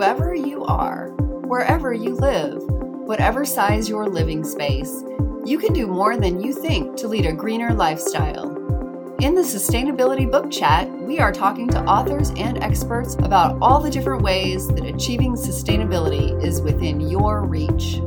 whoever you are, wherever you live, whatever size your living space, you can do more than you think to lead a greener lifestyle. In the Sustainability Book Chat, we are talking to authors and experts about all the different ways that achieving sustainability is within your reach.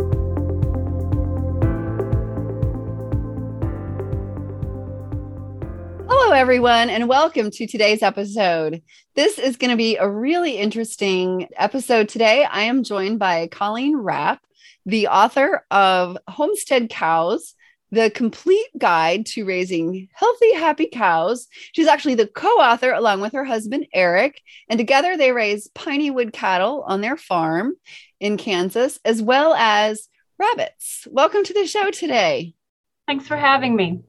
Everyone, and welcome to today's episode. This is going to be a really interesting episode today. I am joined by Colleen Rapp, the author of Homestead Cows, the complete guide to raising healthy, happy cows. She's actually the co author along with her husband, Eric, and together they raise piney wood cattle on their farm in Kansas, as well as rabbits. Welcome to the show today. Thanks for having me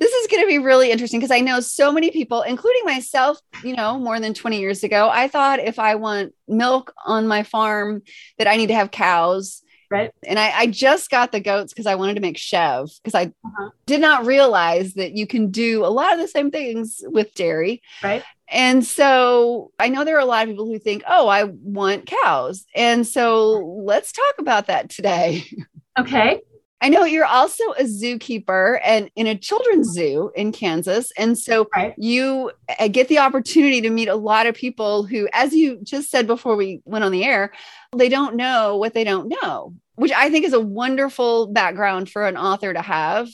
this is going to be really interesting because I know so many people, including myself, you know, more than 20 years ago, I thought if I want milk on my farm, that I need to have cows. Right. And I, I just got the goats because I wanted to make chev because I uh-huh. did not realize that you can do a lot of the same things with dairy. Right. And so I know there are a lot of people who think, oh, I want cows. And so let's talk about that today. Okay. I know you're also a zookeeper and in a children's zoo in Kansas. And so right. you uh, get the opportunity to meet a lot of people who, as you just said before we went on the air, they don't know what they don't know, which I think is a wonderful background for an author to have.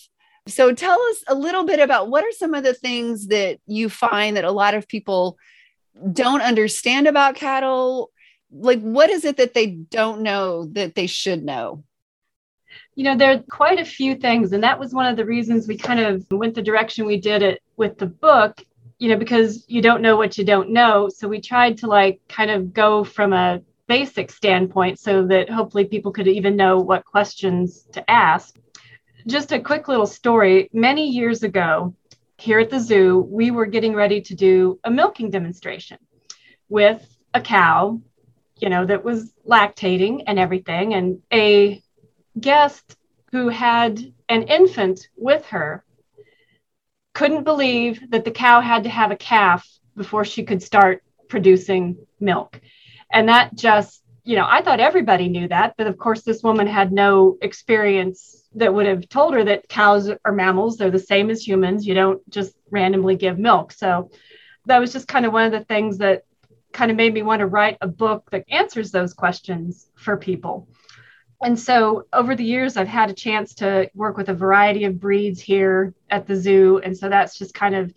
So tell us a little bit about what are some of the things that you find that a lot of people don't understand about cattle? Like, what is it that they don't know that they should know? You know, there are quite a few things, and that was one of the reasons we kind of went the direction we did it with the book, you know, because you don't know what you don't know. So we tried to like kind of go from a basic standpoint so that hopefully people could even know what questions to ask. Just a quick little story. Many years ago, here at the zoo, we were getting ready to do a milking demonstration with a cow, you know, that was lactating and everything. And a guest who had an infant with her couldn't believe that the cow had to have a calf before she could start producing milk. And that just, you know, I thought everybody knew that, but of course, this woman had no experience that would have told her that cows are mammals, they're the same as humans. You don't just randomly give milk. So that was just kind of one of the things that kind of made me want to write a book that answers those questions for people and so over the years i've had a chance to work with a variety of breeds here at the zoo. And so that's just kind of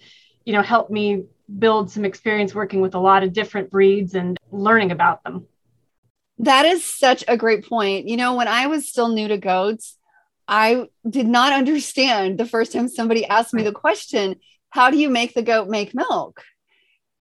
you know helped me build some experience working with a lot of different breeds and learning about them. That is such a great point. You know when i was still new to goats i did not understand the first time somebody asked me the question how do you make the goat make milk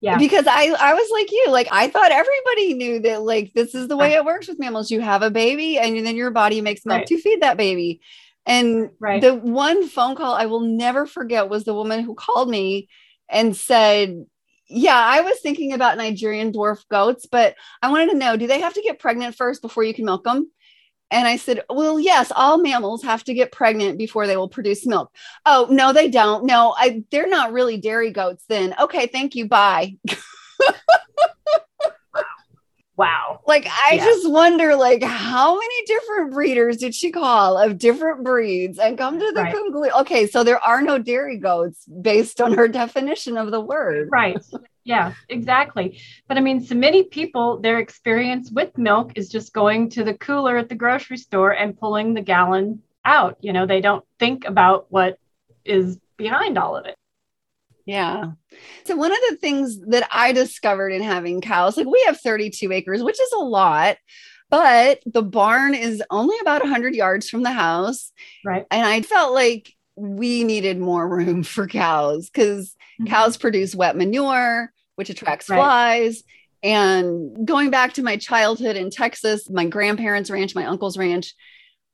yeah. Because i i was like you like i thought everybody knew that like this is the way it works with mammals. You have a baby and then your body makes milk right. to feed that baby. And right. the one phone call i will never forget was the woman who called me and said yeah i was thinking about nigerian dwarf goats but i wanted to know do they have to get pregnant first before you can milk them and I said, Well, yes, all mammals have to get pregnant before they will produce milk. Oh, no, they don't. No, I, they're not really dairy goats then. Okay, thank you. Bye. wow. Like, I yeah. just wonder, like, how many different breeders did she call of different breeds and come to the right. conclusion? Okay, so there are no dairy goats based on her definition of the word. Right yeah exactly but i mean so many people their experience with milk is just going to the cooler at the grocery store and pulling the gallon out you know they don't think about what is behind all of it yeah. So one of the things that I discovered in having cows, like we have 32 acres, which is a lot, but the barn is only about 100 yards from the house. Right. And I felt like we needed more room for cows because mm-hmm. cows produce wet manure which attracts right. flies. And going back to my childhood in Texas, my grandparents' ranch, my uncle's ranch,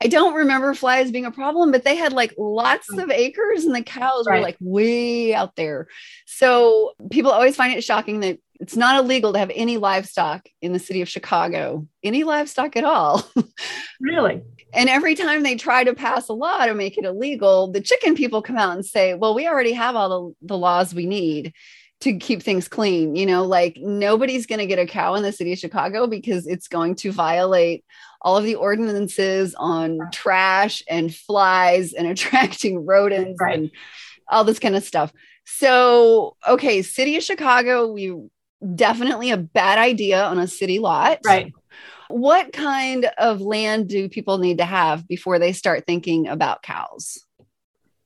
I don't remember flies being a problem, but they had like lots mm. of acres and the cows right. were like way out there. So people always find it shocking that it's not illegal to have any livestock in the city of Chicago, any livestock at all. really? And every time they try to pass a law to make it illegal, the chicken people come out and say, well, we already have all the, the laws we need. To keep things clean. You know, like nobody's going to get a cow in the city of Chicago because it's going to violate all of the ordinances on trash and flies and attracting rodents right. and all this kind of stuff. So, okay, city of Chicago, we definitely a bad idea on a city lot. Right. What kind of land do people need to have before they start thinking about cows?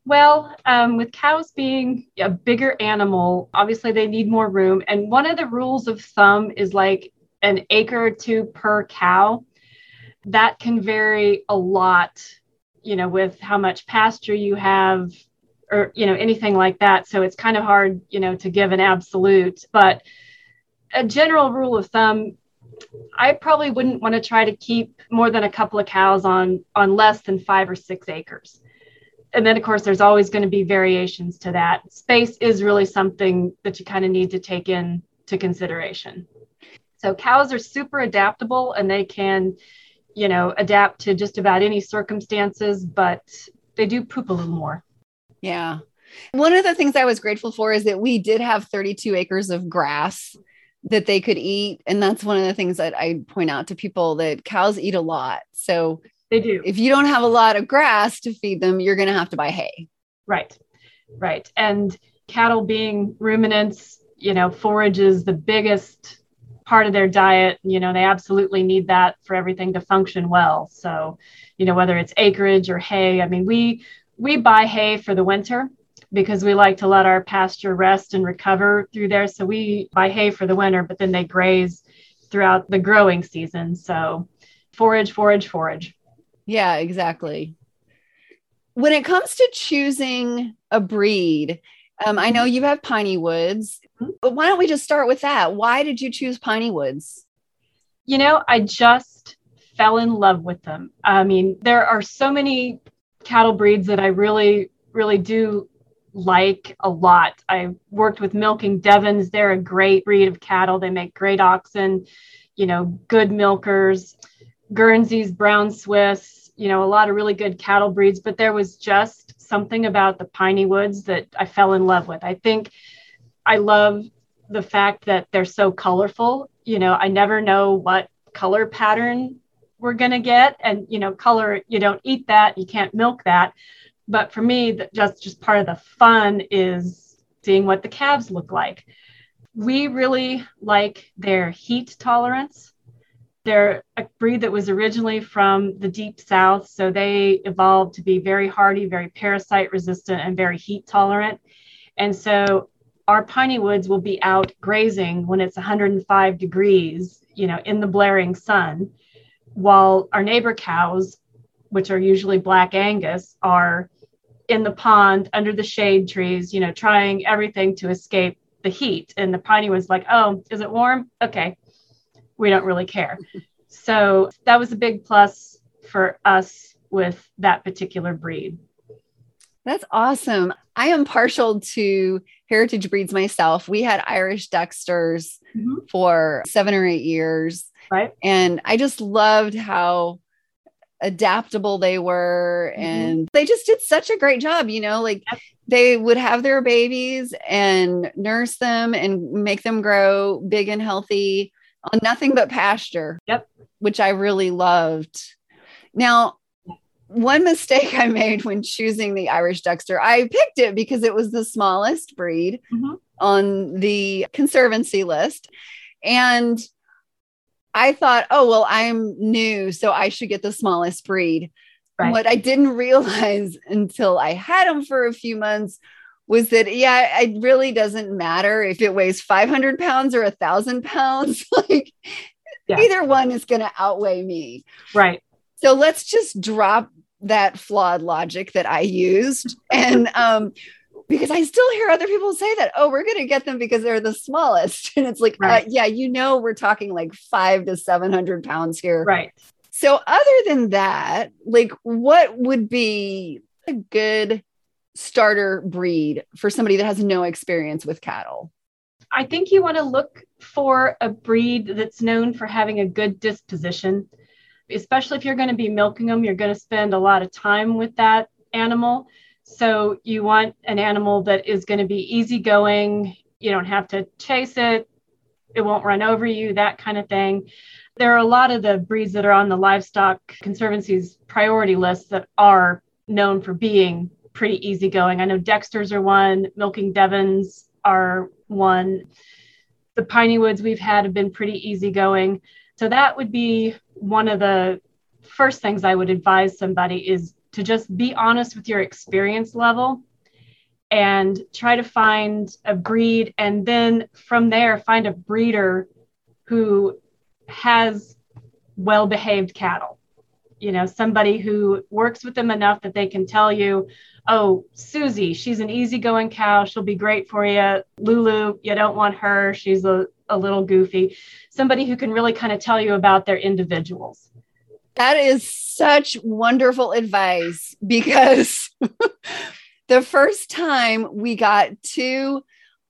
Well, um, with cows being a bigger animal, obviously they need more room. And one of the rules of thumb is like an acre or two per cow. That can vary a lot, you know, with how much pasture you have or, you know, anything like that. So it's kind of hard, you know, to give an absolute. But a general rule of thumb, I probably wouldn't want to try to keep more than a couple of cows on on less than five or six acres and then of course there's always going to be variations to that. Space is really something that you kind of need to take into consideration. So cows are super adaptable and they can you know adapt to just about any circumstances but they do poop a little more. Yeah. One of the things i was grateful for is that we did have 32 acres of grass that they could eat and that's one of the things that i point out to people that cows eat a lot. So they do. If you don't have a lot of grass to feed them, you're going to have to buy hay. Right. Right. And cattle being ruminants, you know, forage is the biggest part of their diet. You know, they absolutely need that for everything to function well. So, you know, whether it's acreage or hay, I mean, we we buy hay for the winter because we like to let our pasture rest and recover through there. So we buy hay for the winter, but then they graze throughout the growing season. So forage, forage, forage. Yeah, exactly. When it comes to choosing a breed, um, I know you have piney woods, but why don't we just start with that? Why did you choose piney woods? You know, I just fell in love with them. I mean, there are so many cattle breeds that I really, really do like a lot. I worked with milking Devons. They're a great breed of cattle. They make great oxen, you know, good milkers. Guernseys, Brown Swiss, you know, a lot of really good cattle breeds, but there was just something about the piney woods that I fell in love with. I think I love the fact that they're so colorful. You know, I never know what color pattern we're going to get. And, you know, color, you don't eat that, you can't milk that. But for me, that just, just part of the fun is seeing what the calves look like. We really like their heat tolerance. They're a breed that was originally from the deep south, so they evolved to be very hardy, very parasite resistant, and very heat tolerant. And so our piney woods will be out grazing when it's 105 degrees, you know, in the blaring sun, while our neighbor cows, which are usually black Angus, are in the pond under the shade trees, you know, trying everything to escape the heat. And the piney was like, oh, is it warm? Okay, we don't really care. So that was a big plus for us with that particular breed. That's awesome. I am partial to heritage breeds myself. We had Irish Dexters mm-hmm. for seven or eight years. Right. And I just loved how adaptable they were. Mm-hmm. And they just did such a great job, you know, like yep. they would have their babies and nurse them and make them grow big and healthy on nothing but pasture. Yep. Which I really loved. Now, one mistake I made when choosing the Irish Dexter, I picked it because it was the smallest breed mm-hmm. on the conservancy list. And I thought, oh, well, I'm new, so I should get the smallest breed. Right. What I didn't realize until I had them for a few months was that yeah it really doesn't matter if it weighs 500 pounds or a thousand pounds. Like yeah. either one is going to outweigh me. Right. So let's just drop that flawed logic that i used. And um because i still hear other people say that oh we're going to get them because they're the smallest. And it's like uh, right. uh, yeah you know we're talking like five to 700 pounds here. Right. So other than that like what would be a good starter breed for somebody that has no experience with cattle? I think you want to look for a breed that's known for having a good disposition, especially if you're going to be milking them. You're going to spend a lot of time with that animal. So you want an animal that is going to be easygoing, You don't have to chase it. It won't run over you, that kind of thing. There are a lot of the breeds that are on the Livestock Conservancy's priority list that are known for being pretty easygoing. I know Dexters are one, Milking Devons are one. The Piney Woods we've had have been pretty easygoing. So that would be one of the first things I would advise somebody is to just be honest with your experience level and try to find a breed and then from there find a breeder who has well behaved cattle you know somebody who works with them enough that they can tell you oh susie she's an easygoing cow. She'll be great for you lulu you don't want her. She's a, a little goofy. Somebody who can really kind of tell you about their individuals. That is such wonderful advice because the first time we got two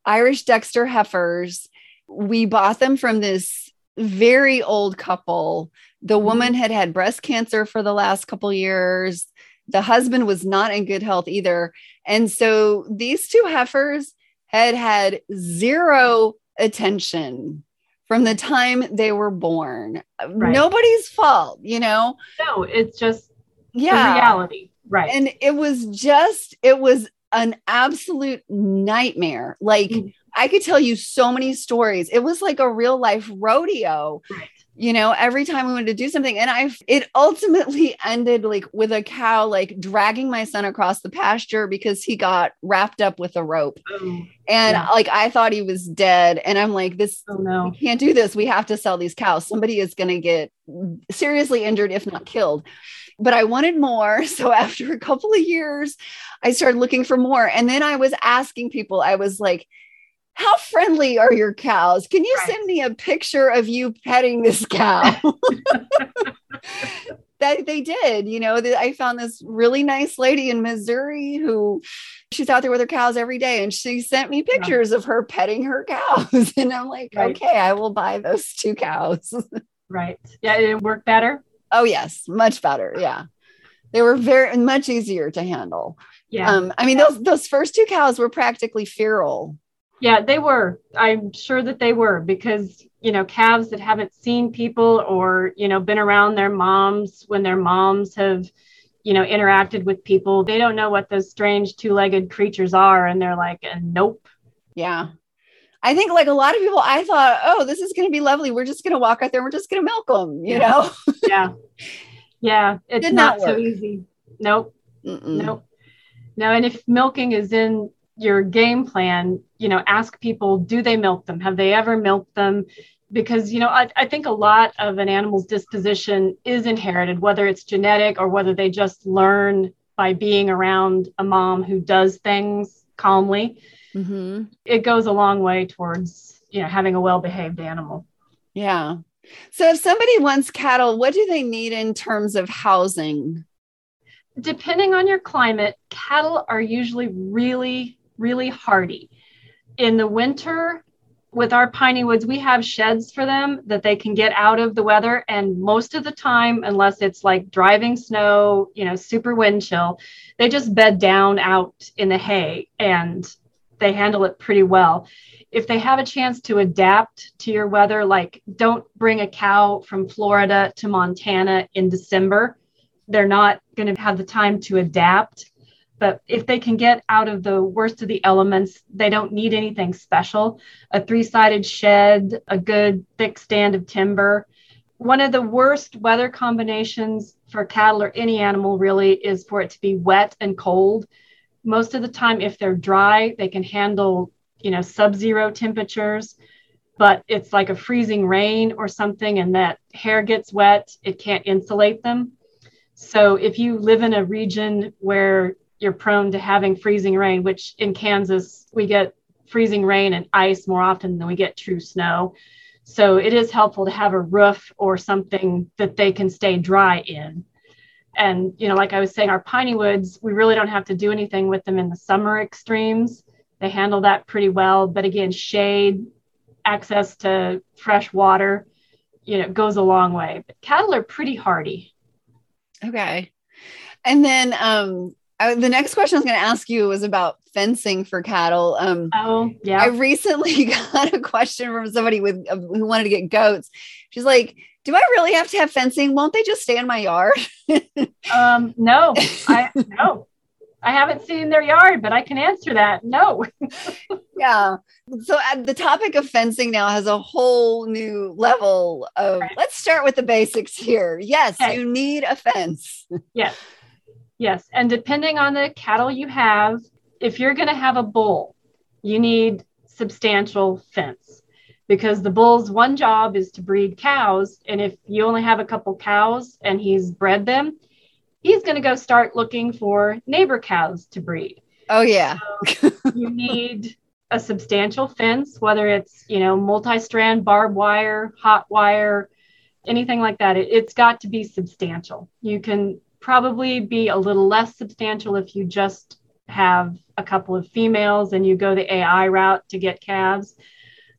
irish dexter heifers we bought them from this very old couple. The mm-hmm. woman had had breast cancer for the last couple years. The husband was not in good health either. And so these two heifers had had zero attention from the time they were born. Right. Nobody's fault, you know? No, it's just yeah. reality. Right. And it was just, it was an absolute nightmare. Like, mm-hmm. I could tell you so many stories. It was like a real life rodeo. Right you know every time we wanted to do something and i it ultimately ended like with a cow like dragging my son across the pasture because he got wrapped up with a rope oh, and yeah. like i thought he was dead and i'm like this oh no we can't do this we have to sell these cows somebody is going to get seriously injured if not killed but I wanted more. So after a couple of years, I started looking for more. And then I was asking people, I was like, how friendly are your cows? Can you right. send me a picture of you petting this cow? that they did, you know, I found this really nice lady in Missouri who she's out there with her cows every day and she sent me pictures yeah. of her petting her cows and I'm like, right. okay, I will buy those two cows. right. Yeah, it worked better. Oh yes, much better. Yeah. They were very much easier to handle. Yeah. Um, I mean, those those first two cows were practically feral. Yeah, they were. I'm sure that they were because, you know, calves that haven't seen people or, you know, been around their moms when their moms have, you know, interacted with people, they don't know what those strange two legged creatures are. And they're like, nope. Yeah. I think like a lot of people, I thought, oh, this is going to be lovely. We're just going to walk out there. We're just going to milk them, you yeah. know? yeah. Yeah. It's Did not, not so easy. Nope. Mm-mm. Nope. No. And if milking is in your game plan, you know, ask people, do they milk them? Have they ever milked them? Because, you know, I, I think a lot of an animal's disposition is inherited, whether it's genetic or whether they just learn by being around a mom who does things calmly. Mm-hmm. It goes a long way towards, you know, having a well behaved animal. Yeah. So if somebody wants cattle, what do they need in terms of housing? Depending on your climate, cattle are usually really really hardy. In the winter, with our piney woods, we have sheds for them that they can get out of the weather. And most of the time, unless it's like driving snow, you know, super wind chill, they just bed down out in the hay and they handle it pretty well. If they have a chance to adapt to your weather, like don't bring a cow from Florida to Montana in December. They're not going to have the time to adapt but if they can get out of the worst of the elements, they don't need anything special. A three sided shed, a good thick stand of timber. One of the worst weather combinations for cattle or any animal really is for it to be wet and cold. Most of the time, if they're dry, they can handle, you know, sub zero temperatures. But it's like a freezing rain or something, and that hair gets wet, it can't insulate them. So if you live in a region where you're prone to having freezing rain, which in Kansas, we get freezing rain and ice more often than we get true snow. So it is helpful to have a roof or something that they can stay dry in. And, you know, like I was saying, our piney woods, we really don't have to do anything with them in the summer extremes. They handle that pretty well. But again, shade, access to fresh water, you know, goes a long way. But cattle are pretty hardy. Okay. And then um, I, the next question I was going to ask you was about fencing for cattle. Um, oh, yeah. I recently got a question from somebody with uh, who wanted to get goats. She's like, "Do I really have to have fencing? Won't they just stay in my yard?" um, no, I no. I haven't seen their yard, but I can answer that. No. yeah. So uh, the topic of fencing now has a whole new level of right. let's start with the basics here. Yes, okay. you need a fence. yes. Yes. And depending on the cattle you have, if you're going to have a bull, you need substantial fence because the bull's one job is to breed cows. And if you only have a couple cows and he's bred them, he's going to go start looking for neighbor cows to breed. Oh, yeah. So you need a substantial fence, whether it's, you know, multi strand barbed wire, hot wire, anything like that. It, it's got to be substantial. You can probably be a little less substantial if you just have a couple of females and you go the AI route to get calves.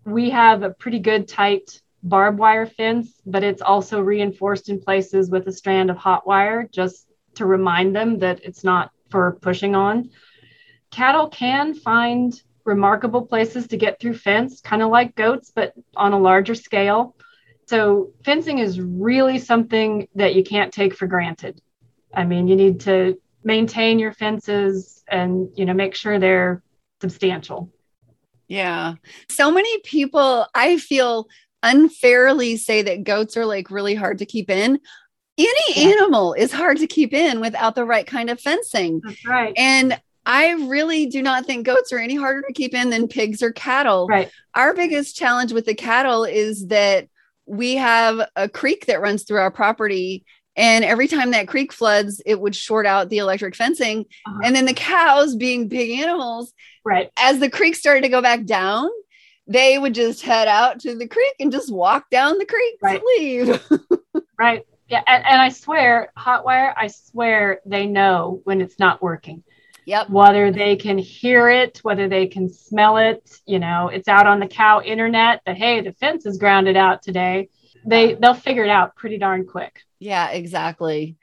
We have a pretty good tight barbed wire fence, but it's also reinforced in places with a strand of hot wire just to remind them that it's not for pushing on. Cattle can find remarkable places to get through fence, kind of like goats, but on a larger scale. So, fencing is really something that you can't take for granted. I mean, you need to maintain your fences and, you know, make sure they're substantial. Yeah. So many people, I feel, unfairly say that goats are like really hard to keep in. Any yeah. animal is hard to keep in without the right kind of fencing. That's right. And I really do not think goats are any harder to keep in than pigs or cattle. Right. Our biggest challenge with the cattle is that we have a creek that runs through our property and every time that creek floods, it would short out the electric fencing. Uh-huh. And then the cows, being big animals, right, as the creek started to go back down, they would just head out to the creek and just walk down the creek right. to leave. right. Yeah. And, and I swear, Hotwire, I swear they know when it's not working. Yep. Whether they can hear it, whether they can smell it, you know, it's out on the cow internet that, hey, the fence is grounded out today. They they'll figure it out pretty darn quick. Yeah, exactly.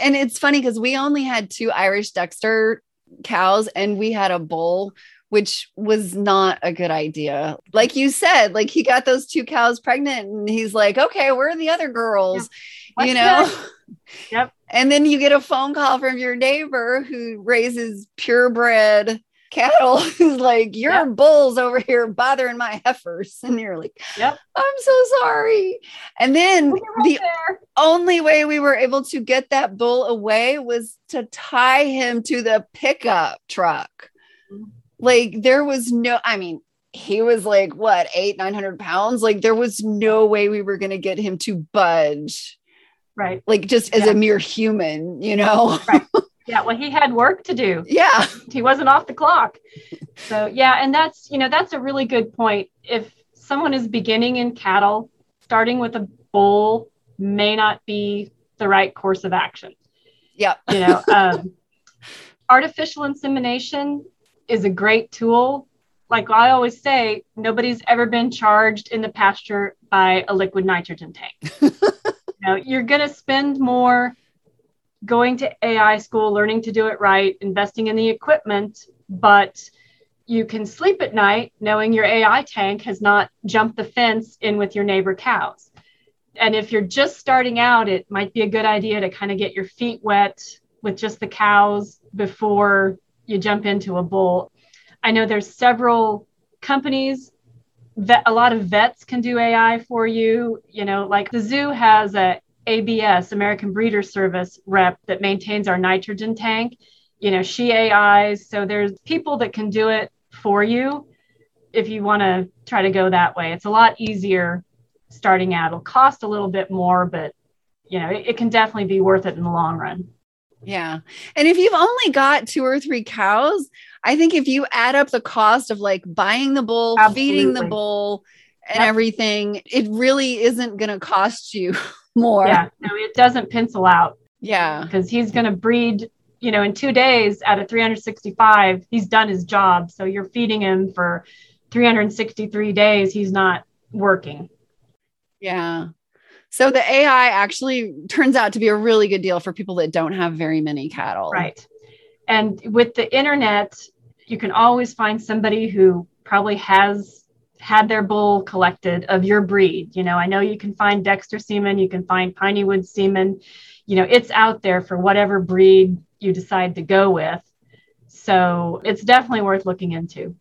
And it's funny because we only had two Irish Dexter cows and we had a bull, which was not a good idea. Like you said, like he got those two cows pregnant and he's like, okay, where are the other girls? Yeah. You know? Yep. And then you get a phone call from your neighbor who raises purebred cattle who's like, Your yep. bulls over here bothering my heifers. And you're like, Yep, I'm so sorry. And then right the there. only way we were able to get that bull away was to tie him to the pickup truck. Mm-hmm. Like there was no, I mean, he was like what eight, nine hundred pounds. Like there was no way we were gonna get him to budge. Right. Like just as yeah. a mere human, you know. Right. Yeah, well, he had work to do. Yeah. He wasn't off the clock. So, yeah, and that's, you know, that's a really good point. If someone is beginning in cattle, starting with a bull may not be the right course of action. Yeah. You know, um, artificial insemination is a great tool. Like I always say, nobody's ever been charged in the pasture by a liquid nitrogen tank. you know, you're going to spend more going to AI school, learning to do it right, investing in the equipment, but you can sleep at night knowing your AI tank has not jumped the fence in with your neighbor cows. And if you're just starting out, it might be a good idea to kind of get your feet wet with just the cows before you jump into a bull. I know there's several companies that a lot of vets can do AI for you. You know, like the zoo has a ABS, American Breeder Service rep that maintains our nitrogen tank. You know, she AIs. So there's people that can do it for you if you want to try to go that way. It's a lot easier starting out. It'll cost a little bit more, but you know, it, it can definitely be worth it in the long run. Yeah. And if you've only got two or three cows, I think if you add up the cost of like buying the bull, Absolutely. feeding the bull, and yep. everything, it really isn't going to cost you more. Yeah, no, it doesn't pencil out. Yeah. Because he's going to breed, you know, in two days out of 365, he's done his job. So you're feeding him for 363 days. He's not working. Yeah. So the AI actually turns out to be a really good deal for people that don't have very many cattle. Right. And with the internet, you can always find somebody who probably has had their bull collected of your breed. You know, I know you can find Dexter semen, you can find Piney Woods semen. You know, it's out there for whatever breed you decide to go with. So it's definitely worth looking into.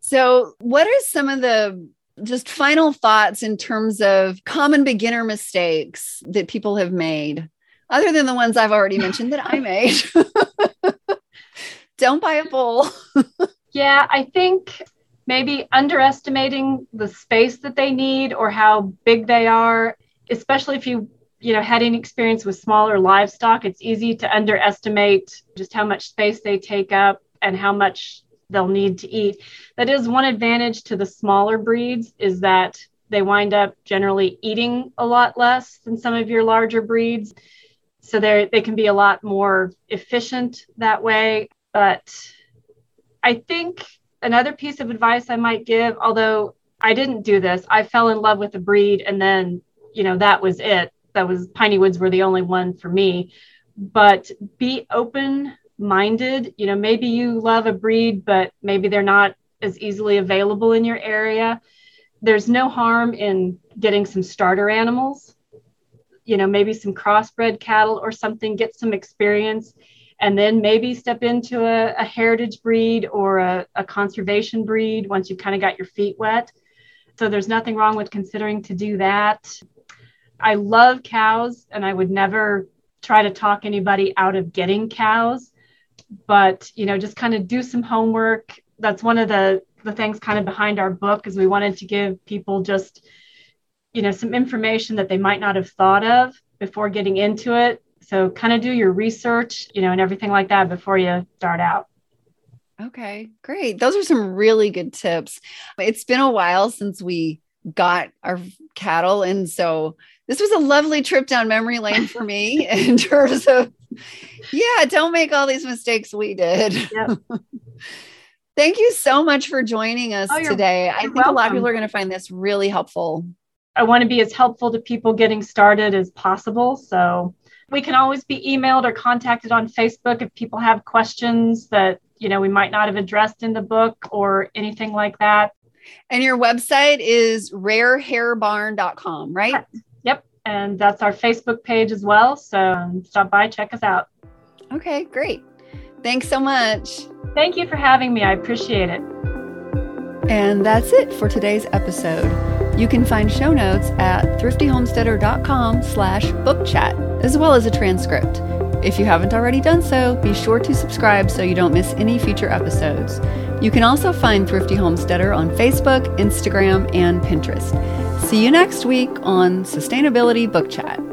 So, what are some of the just final thoughts in terms of common beginner mistakes that people have made, other than the ones I've already mentioned that I made? Don't buy a bull. yeah, I think maybe underestimating the space that they need or how big they are, especially if you you know had any experience with smaller livestock it's easy to underestimate just how much space they take up and how much they'll need to eat. That is one advantage to the smaller breeds is that they wind up generally eating a lot less than some of your larger breeds. So they they can be a lot more efficient that way. But i think another piece of advice i might give although i didn't do this i fell in love with a breed and then you know that was it that was Piney Woods were the only one for me. But be open minded. You know, maybe you love a breed, but maybe they're not as easily available in your area. There's no harm in getting some starter animals, you know, maybe some crossbred cattle or something, get some experience, and then maybe step into a, a heritage breed or a, a conservation breed once you've kind of got your feet wet. So there's nothing wrong with considering to do that. I love cows and I would never try to talk anybody out of getting cows, but you know, just kind of do some homework. That's one of the the things kind of behind our book is we wanted to give people just you know some information that they might not have thought of before getting into it. So kind of do your research, you know, and everything like that before you start out. Okay, great. Those are some really good tips. It's been a while since we got our cattle and so this was a lovely trip down memory lane for me in terms of, yeah, don't make all these mistakes we did. Yep. Thank you so much for joining us oh, today. I think welcome. a lot of people are going to find this really helpful. I want to be as helpful to people getting started as possible. So we can always be emailed or contacted on Facebook if people have questions that you know we might not have addressed in the book or anything like that. And your website is rareharebarn.com, right? Yep. And that's our Facebook page as well. So stop by, check us out. Okay, great. Thanks so much. Thank you for having me. I appreciate it. And that's it for today's episode. You can find show notes at thriftyhomesteader.com slash book chat, as well as a transcript. If you haven't already done so, be sure to subscribe so you don't miss any future episodes. You can also find Thrifty Homesteader on Facebook, Instagram, and Pinterest. See you next week on Sustainability Book Chat.